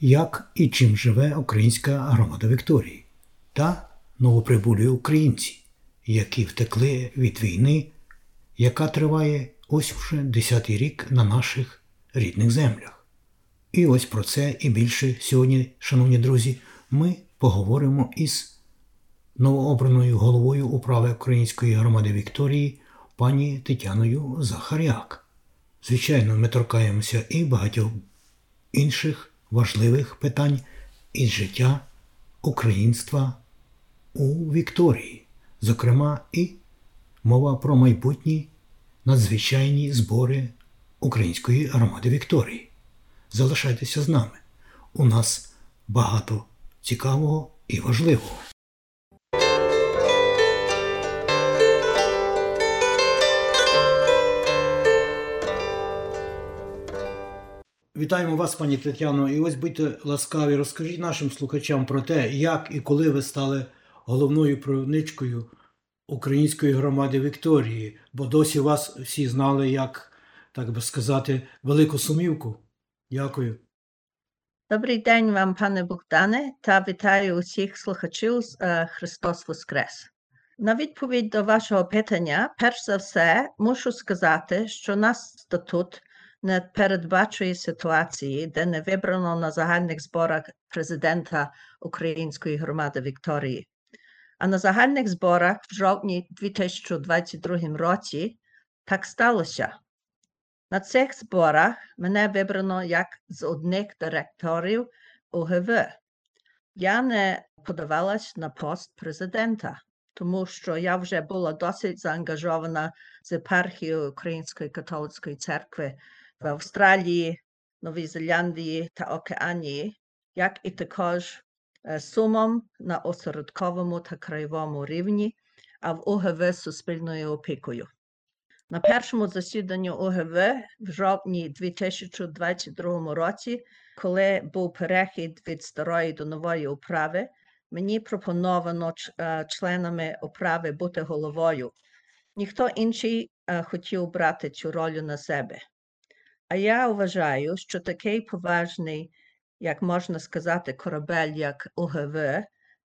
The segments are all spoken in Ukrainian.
Як і чим живе українська громада Вікторії та новоприбулі українці, які втекли від війни, яка триває ось вже 10-й рік на наших рідних землях. І ось про це і більше сьогодні, шановні друзі, ми поговоримо із новообраною головою управи Української громади Вікторії пані Тетяною Захаряк. Звичайно, ми торкаємося і багатьох інших важливих питань із життя українства у Вікторії, зокрема, і мова про майбутні надзвичайні збори Української громади Вікторії. Залишайтеся з нами. У нас багато цікавого і важливого. Вітаємо вас, пані Тетяно. І ось будьте ласкаві, розкажіть нашим слухачам про те, як і коли ви стали головною провідничкою української громади Вікторії, бо досі вас всі знали як, так би сказати, велику сумівку. Дякую. Добрий день вам, пане Богдане, та вітаю усіх слухачів з е, Христос Воскрес. На відповідь до вашого питання, перш за все, мушу сказати, що наш статут не передбачує ситуації, де не вибрано на загальних зборах президента Української громади Вікторії. А на загальних зборах в жовтні 2022 році так сталося. На цих зборах мене вибрано як з одних директорів ОГВ. Я не подавалась на пост президента, тому що я вже була досить заангажована з епархією Української католицької церкви в Австралії, Новій Зеландії та Океанії, як і також сумом на осередковому та краєвому рівні, а в ОГВ суспільною опікою. На першому засіданні ОГВ в жовтні 2022 році, коли був перехід від старої до нової управи, мені пропоновано членами управи бути головою. Ніхто інший хотів брати цю роль на себе. А я вважаю, що такий поважний, як можна сказати, корабель, як ОГВ,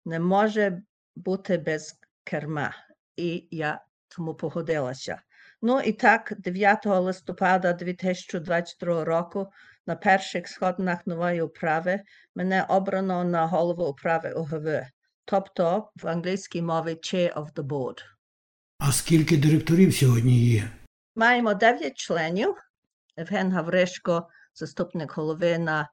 не може бути без керма. І я тому погодилася. Ну і так, 9 листопада 2022 року на перших сходинах нової управи мене обрано на голову управи ОГВ, тобто в англійській мові Chair of the Board. А скільки директорів сьогодні є? Маємо 9 членів. Евген Гавришко, заступник голови на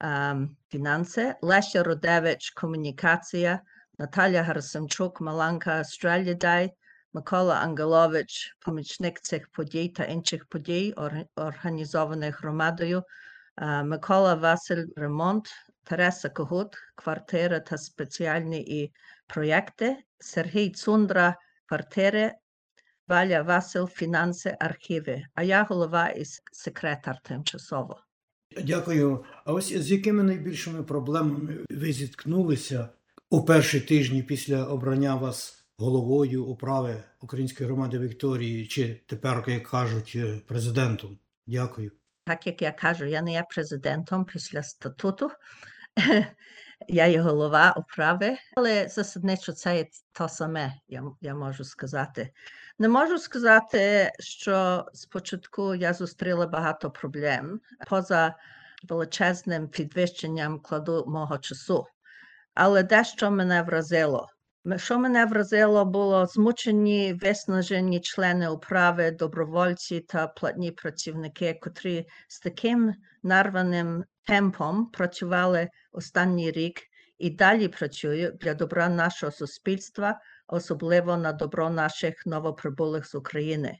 ем, фінанси, Леся Родевич, комунікація, Наталя Гарсенчук, Маланка Австралідай, Микола Ангелович, помічник цих подій та інших подій, організованих громадою, Микола Василь Ремонт, Тереса Когут, квартири та спеціальні і проєкти, Сергій Цундра, квартири, Валя Васил, фінанси, архіви, а я голова і секретар тимчасово. Дякую. А ось з якими найбільшими проблемами ви зіткнулися у перші тижні після обрання вас? головою управи Української громади Вікторії, чи тепер, як кажуть, президентом. Дякую. Так як я кажу, я не є президентом після статуту, я є голова управи, але засадничо це є то саме, я, я можу сказати. Не можу сказати, що спочатку я зустріла багато проблем поза величезним підвищенням кладу мого часу, але дещо мене вразило. Що мене вразило, було змучені, виснажені члени управи, добровольці та платні працівники, котрі з таким нарваним темпом працювали останній рік і далі працюють для добра нашого суспільства, особливо на добро наших новоприбулих з України.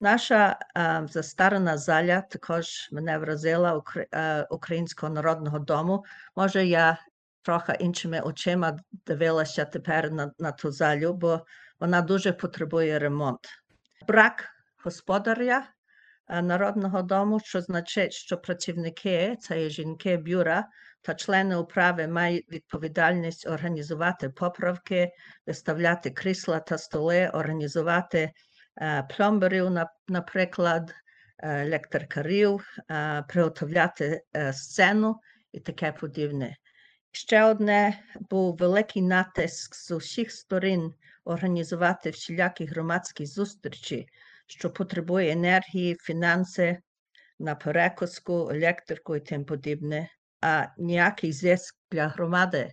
Наша е, застарана заля також мене вразила Укра- е, Українського народного дому. Може, я трохи іншими очима дивилася тепер на, на ту залю, бо вона дуже потребує ремонт. Брак господаря е, народного дому, що значить, що працівники, це є жінки бюра та члени управи мають відповідальність організувати поправки, виставляти крісла та столи, організувати е, пломберів, наприклад, електрикарів, е, приготовляти е, сцену і таке подібне. Ще одне був великий натиск з усіх сторін організувати всілякі громадські зустрічі, що потребує енергії, фінанси на перекуску, електрику і тим подібне, а ніякий зиск для громади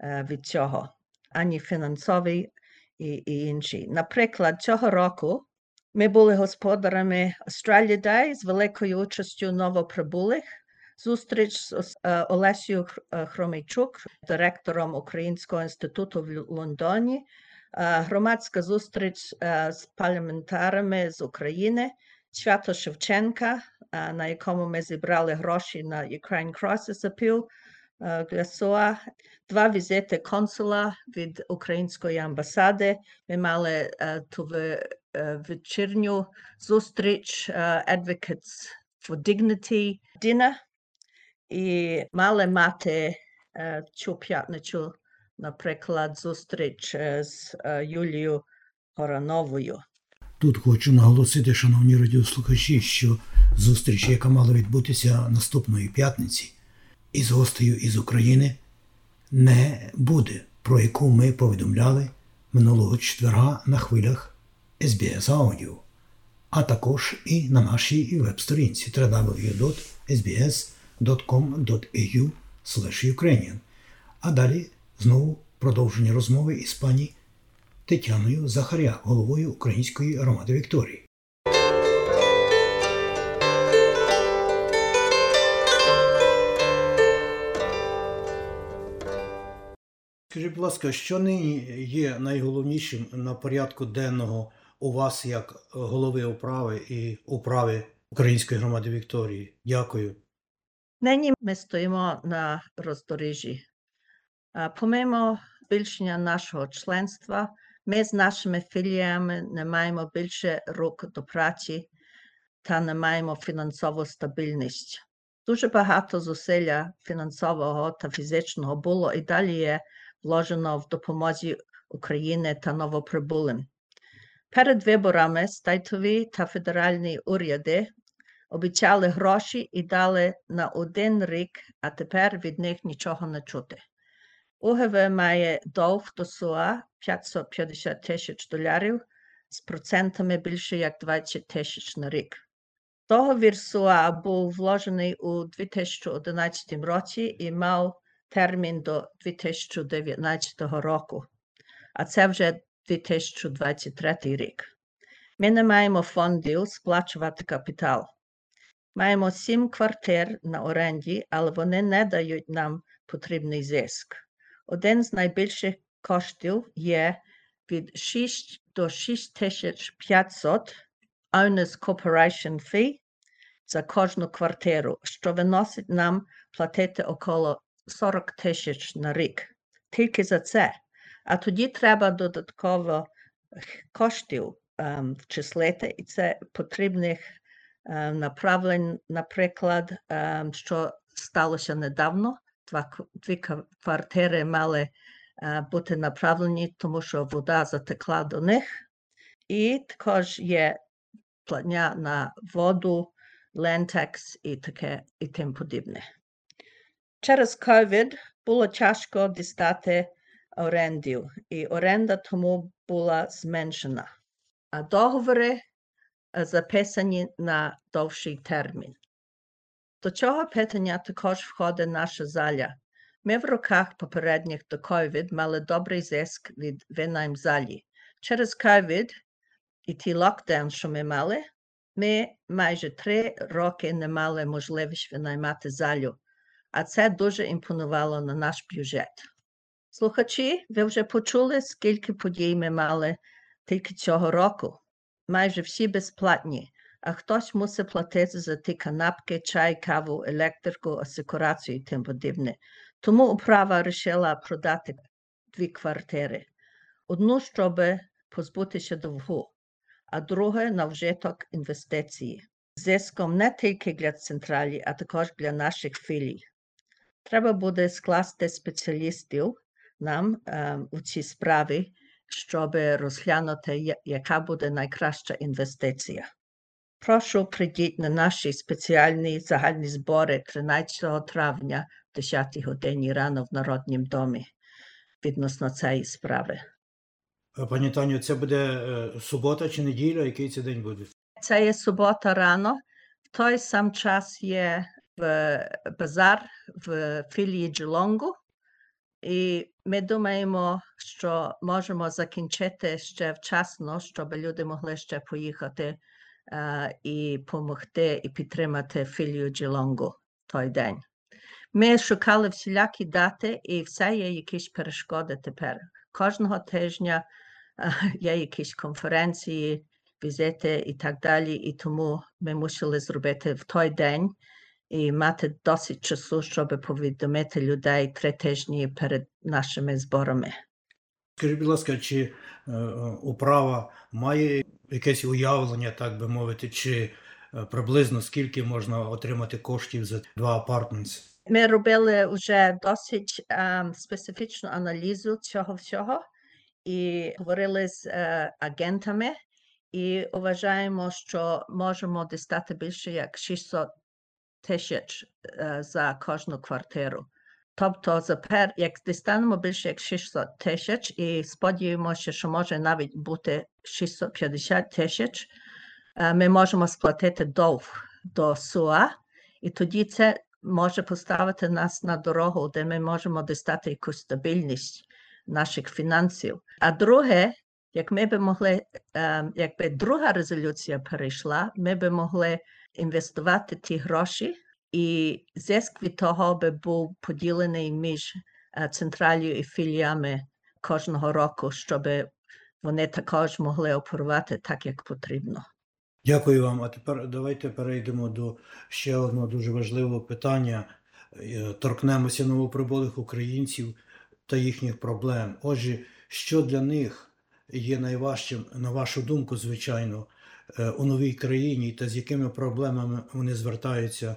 е, від цього, ані фінансовий і, і інші. Наприклад, цього року ми були господарами Australia Day з великою участю новоприбулих. Зустріч з е, Олесією е, Хромейчук, директором Українського інституту в Лондоні, громадська зустріч з парламентарами з України, свято Шевченка, е, на якому ми зібрали гроші на Ukraine Crisis Appeal е, для СОА, два візити консула від української амбасади. Ми мали е, ту вечірню зустріч Advocates for Dignity Dinner і мали мати цю п'ятницю, наприклад, зустріч з Юлією Горановою. Тут хочу наголосити, шановні радіослухачі, що зустріч, яка мала відбутися наступної п'ятниці із гостею із України, не буде, про яку ми повідомляли минулого четверга на хвилях SBS Audio, а також і на нашій веб-сторінці www.sbs.com.au. А далі знову продовження розмови із пані Тетяною Захаря, головою Української громади Вікторії. Скажіть, будь ласка, що нині є найголовнішим на порядку денного у вас як голови управи і управи Української громади Вікторії? Дякую. Нині ми стоїмо на роздоріжжі. Помимо збільшення нашого членства, ми з нашими філіями не маємо більше рук до праці та не маємо фінансову стабільність. Дуже багато зусилля фінансового та фізичного було і далі є вложено в допомозі України та новоприбулим. Перед виборами стайтові та федеральні уряди обіцяли гроші і дали на один рік, а тепер від них нічого не чути. УГВ має довг до СУА 550 тисяч доларів з процентами більше як 20 тисяч на рік. Договір СУА був вложений у 2011 році і мав термін до 2019 року, а це вже 2023 рік. Ми не маємо фондів сплачувати капітал. Маємо сім квартир на оренді, але вони не дають нам потрібний зиск. Один з найбільших коштів є від 6 до 6500 Owners Corporation Fee за кожну квартиру, що виносить нам платити около 40 тисяч на рік. Тільки за це. А тоді треба додатково коштів ем, вчислити, і це потрібних е, направлень, наприклад, ем, що сталося недавно. Дві квартири мали е, бути направлені, тому що вода затекла до них. І також є платня на воду, лентекс і таке і тим подібне. Через COVID було тяжко дістати орендів, і оренда тому була зменшена, а договори е, записані на довший термін. До цього питання також входить наша заля. Ми в роках попередніх до COVID мали добрий зиск від винайм залі. Через COVID і ті локдаун, що ми мали, ми майже три роки не мали можливість винаймати залю, а це дуже імпонувало на наш бюджет. Слухачі, ви вже почули, скільки подій ми мали тільки цього року. Майже всі безплатні, а хтось мусить платити за ті канапки, чай, каву, електрику, асекурацію і тим подібне. Тому управа вирішила продати дві квартири. Одну, щоб позбутися довгу, а друге на вжиток інвестиції. Зиском не тільки для централі, а також для наших філій. Треба буде скласти спеціалістів нам е, у цій справі, щоб розглянути, яка буде найкраща інвестиція. Прошу прийдіть на наші спеціальні загальні збори 13 травня в 10 годині рано в Народнім домі відносно цієї справи. Е, Пані Таню, це буде е, субота чи неділя? Який це день буде? Це є субота рано. В той сам час є в базар в філії Джелонгу. І ми думаємо, що можемо закінчити ще вчасно, щоб люди могли ще поїхати і допомогти і підтримати філію Джелонгу той день. Ми шукали всілякі дати, і все є якісь перешкоди тепер. Кожного тижня е, є якісь конференції, візити і так далі. І тому ми мусили зробити в той день і мати досить часу, щоб повідомити людей три тижні перед нашими зборами. Скажіть, будь ласка, чи е, е, управа має якесь уявлення, так би мовити, чи е, приблизно скільки можна отримати коштів за два апартменти? Ми робили вже досить ем, специфічну аналізу цього всього і говорили з е, агентами, і вважаємо, що можемо дістати більше як 600 тисяч е, за кожну квартиру. Тобто, запер, як дістанемо більше як 600 тисяч, і сподіваємося, що може навіть бути 650 тисяч, ми можемо сплатити довг до СУА, і тоді це може поставити нас на дорогу, де ми можемо дістати якусь стабільність наших фінансів. А друге, як ми би могли, якби друга резолюція перейшла, ми би могли інвестувати ті гроші, і зиск від того би був поділений між е, централію і філіями кожного року, щоб вони також могли оперувати так, як потрібно. Дякую вам. А тепер давайте перейдемо до ще одного дуже важливого питання. Е, Торкнемося новоприбулих українців та їхніх проблем. Отже, що для них є найважчим, на вашу думку, звичайно, е, у новій країні та з якими проблемами вони звертаються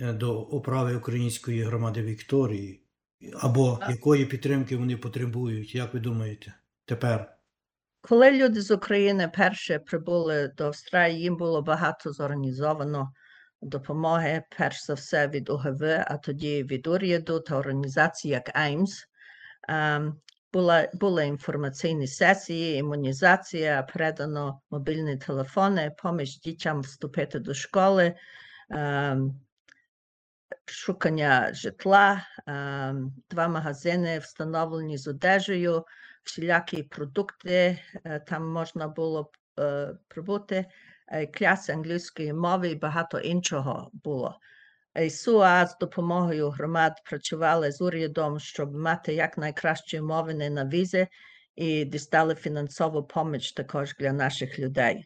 до управи української громади Вікторії? Або якої підтримки вони потребують? Як ви думаєте тепер? Коли люди з України перше прибули до Австралії, їм було багато зорганізовано допомоги, перш за все від УГВ, а тоді від уряду та організацій, як AIMS. Ем, була, були інформаційні сесії, імунізація, передано мобільні телефони, поміж дітям вступити до школи, ем, шукання житла, ем, два магазини встановлені з одежею, всілякі продукти е, там можна було е, прибути, е, англійської мови і багато іншого було. СУА з допомогою громад працювали з урядом, щоб мати якнайкращі умови на візи і дістали фінансову поміч також для наших людей.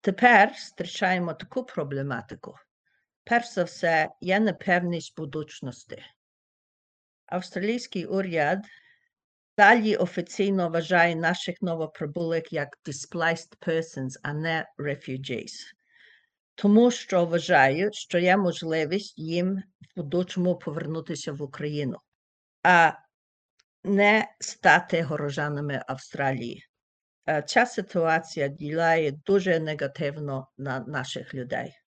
Тепер зустрічаємо таку проблематику. Перш за все, є непевність будучності. Австралійський уряд далі офіційно вважає наших новоприбулих як displaced persons, а не refugees. Тому що вважають, що є можливість їм в будучому повернутися в Україну, а не стати горожанами Австралії. Е, Ця ситуація діляє дуже негативно на наших людей.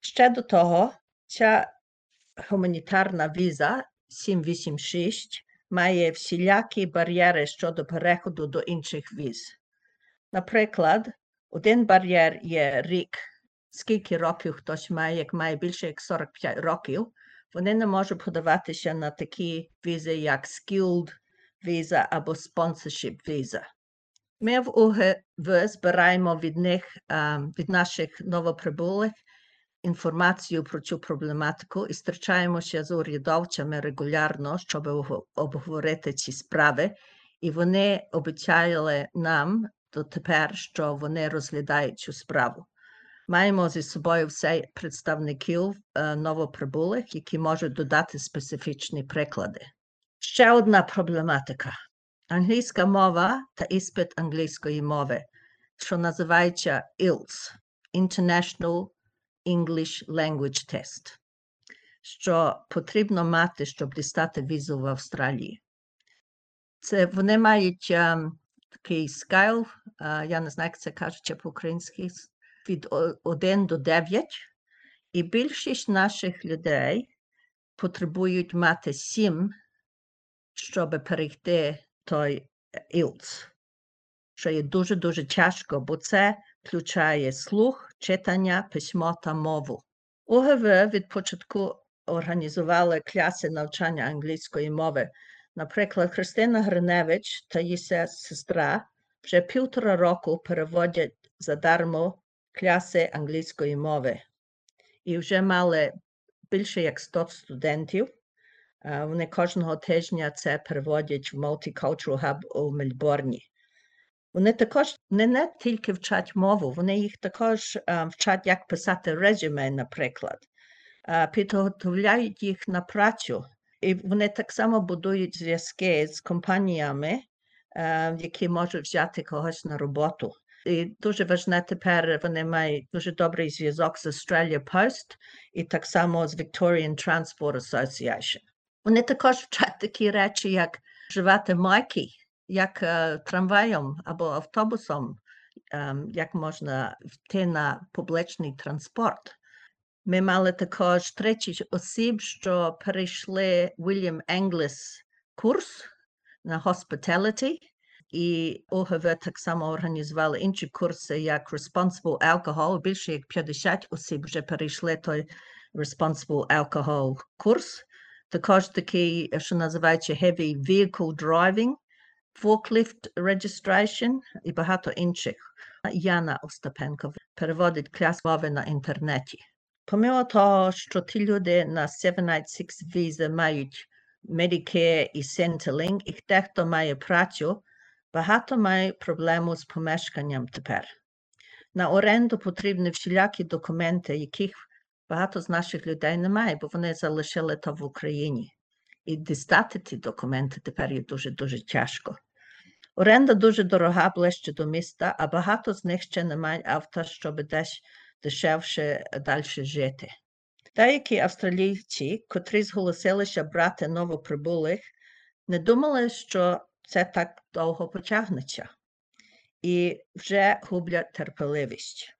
Ще до того, ця гуманітарна віза 786 має всілякі бар'єри щодо переходу до інших віз. Наприклад, один бар'єр є рік, скільки років хтось має, як має більше як 45 років, вони не можуть подаватися на такі візи, як skilled віза або sponsorship віза. Ми в УГВ збираємо від них, ем, від наших новоприбулих інформацію про цю проблематику і зустрічаємося з урядовцями регулярно, щоб обговорити ці справи. І вони обіцяли нам дотепер, що вони розглядають цю справу. Маємо зі собою все представників е, новоприбулих, які можуть додати специфічні приклади. Ще одна проблематика: англійська мова та іспит англійської мови, що називається IELTS – International English Language Test, що потрібно мати, щоб дістати візу в Австралії. Це вони мають ем, такий скайл, е, я не знаю, як це кажуть по-українськи, від 1 до 9. І більшість наших людей потребують мати 7, щоб перейти той IELTS, що є дуже-дуже тяжко, бо це включає слух, читання, письмо та мову. УГВ від початку організували класи навчання англійської мови. Наприклад, Христина Гриневич та її сестра вже півтора року переводять задармо класи англійської мови. І вже мали більше як 100 студентів. Е, Вони кожного тижня це переводять в Multicultural Hub у Мельбурні. Вони також не, не тільки вчать мову, вони їх також е, вчать, як писати резюме, наприклад, Е, підготовляють їх на працю, і вони так само будують зв'язки з компаніями, е, які можуть взяти когось на роботу. І дуже важне тепер вони мають дуже добрий зв'язок з Australia Post і так само з Victorian Transport Association. Вони також вчать такі речі, як вживати майки, як е, трамваєм або автобусом, ем, як можна йти на публічний транспорт. Ми мали також 30 осіб, що перейшли William English курс на hospitality, і ОГВ так само організували інші курси, як Responsible Alcohol. Більше як 50 осіб вже перейшли той Responsible Alcohol курс. Також такий, що називається Heavy Vehicle Driving, Forklift Registration і багато інших. Яна Остапенко переводить клас мови на інтернеті. Помимо того, що ті люди на 796 візи мають Medicare і Centrelink, і дехто має працю, багато має проблему з помешканням тепер. На оренду потрібні всілякі документи, яких багато з наших людей немає, бо вони залишили то в Україні. І дістати ті документи тепер є дуже-дуже тяжко. Оренда дуже дорога ближче до міста, а багато з них ще не мають авто, щоб десь дешевше далі жити. Деякі австралійці, котрі зголосилися брати новоприбулих, не думали, що це так довго потягнеться, і вже гублять терпеливість.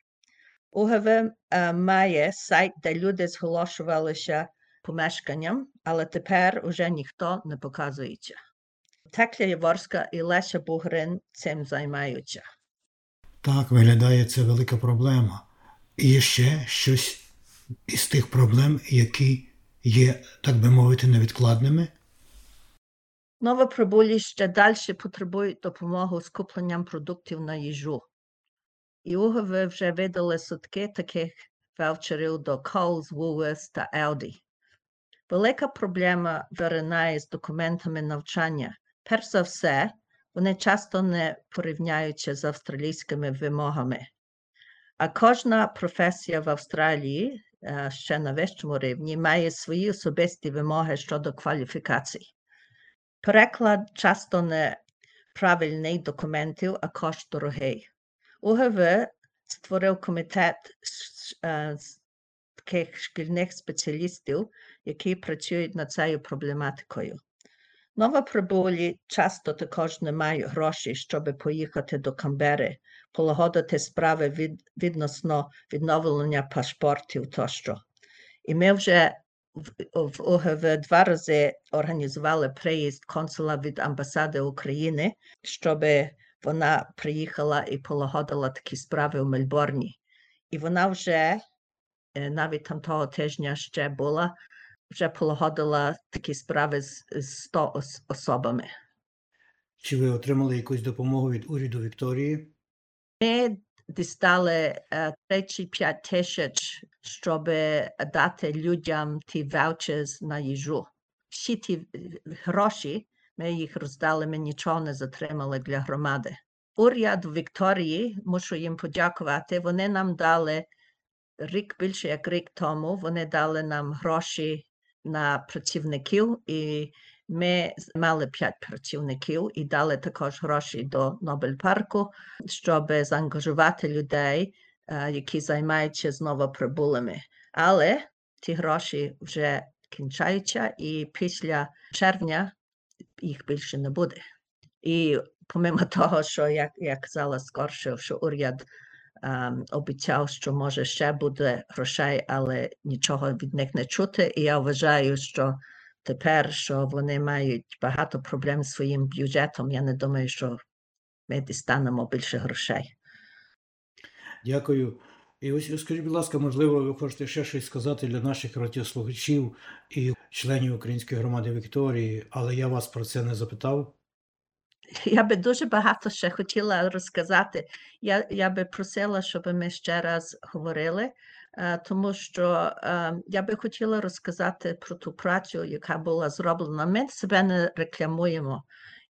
УГВ е, має сайт, де люди зголошувалися помешканням, але тепер уже ніхто не показується. Текля Яворська і Леся Бугрин цим займаються. Так, виглядає це велика проблема. І є ще щось із тих проблем, які є, так би мовити, невідкладними. Новоприбулі ще далі потребують допомоги з купленням продуктів на їжу. І УГВ вже видали сутки таких ваучерів до Coles, Woolworths та Aldi. Велика проблема виринає з документами навчання. Перш за все, вони часто не порівняються з австралійськими вимогами. А кожна професія в Австралії е, ще на вищому рівні має свої особисті вимоги щодо кваліфікацій. Переклад часто не правильний документів, а кошт дорогий. УГВ створив комітет е, з таких шкільних спеціалістів, які працюють над цією проблематикою. Новоприбулі часто також не мають грошей, щоб поїхати до Камбери, полагодити справи від, відносно відновлення паспортів тощо. І ми вже в, в ОГВ два рази організували приїзд консула від амбасади України, щоб вона приїхала і полагодила такі справи в Мельбурні. І вона вже навіть там того тижня ще була, вже полагодила такі справи з, з 100 ос- особами. Чи ви отримали якусь допомогу від уряду Вікторії? Ми дістали е, 35 тисяч, щоб дати людям ті ваучерс на їжу. Всі ті е, гроші, ми їх роздали, ми нічого не затримали для громади. Уряд Вікторії, мушу їм подякувати, вони нам дали рік більше як рік тому вони дали нам гроші на працівників, і ми мали п'ять працівників і дали також гроші до Нобель парку, щоб заангажувати людей, е, які займаються з новоприбулими. Але ті гроші вже кінчаються, і після червня їх більше не буде. І помимо того, що як я казала скорше, що уряд обіцяв, що може ще буде грошей, але нічого від них не чути. І я вважаю, що тепер, що вони мають багато проблем з своїм бюджетом, я не думаю, що ми дістанемо більше грошей. Дякую. І ось скажіть, будь ласка, можливо, ви хочете ще щось сказати для наших радіослухачів і членів Української громади Вікторії, але я вас про це не запитав. Я би дуже багато ще хотіла розказати. Я, я би просила, щоб ми ще раз говорили, е, тому що е, я би хотіла розказати про ту працю, яка була зроблена. Ми себе не рекламуємо.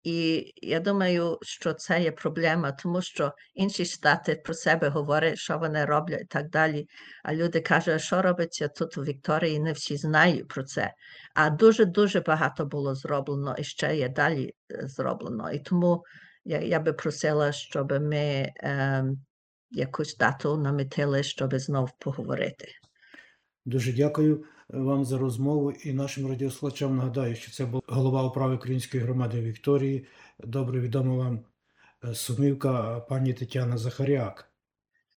І я думаю, що це є проблема, тому що інші штати про себе говорять, що вони роблять і так далі. А люди кажуть, що робиться тут у Вікторії, не всі знають про це. А дуже-дуже багато було зроблено і ще є далі е, зроблено. І тому я, я би просила, щоб ми ем, якусь дату намітили, щоб знов поговорити. Дуже дякую е, вам за розмову і нашим радіослухачам нагадаю, що це був голова управи Української громади Вікторії. Добре відома вам е, сумівка пані Тетяна Захаряк.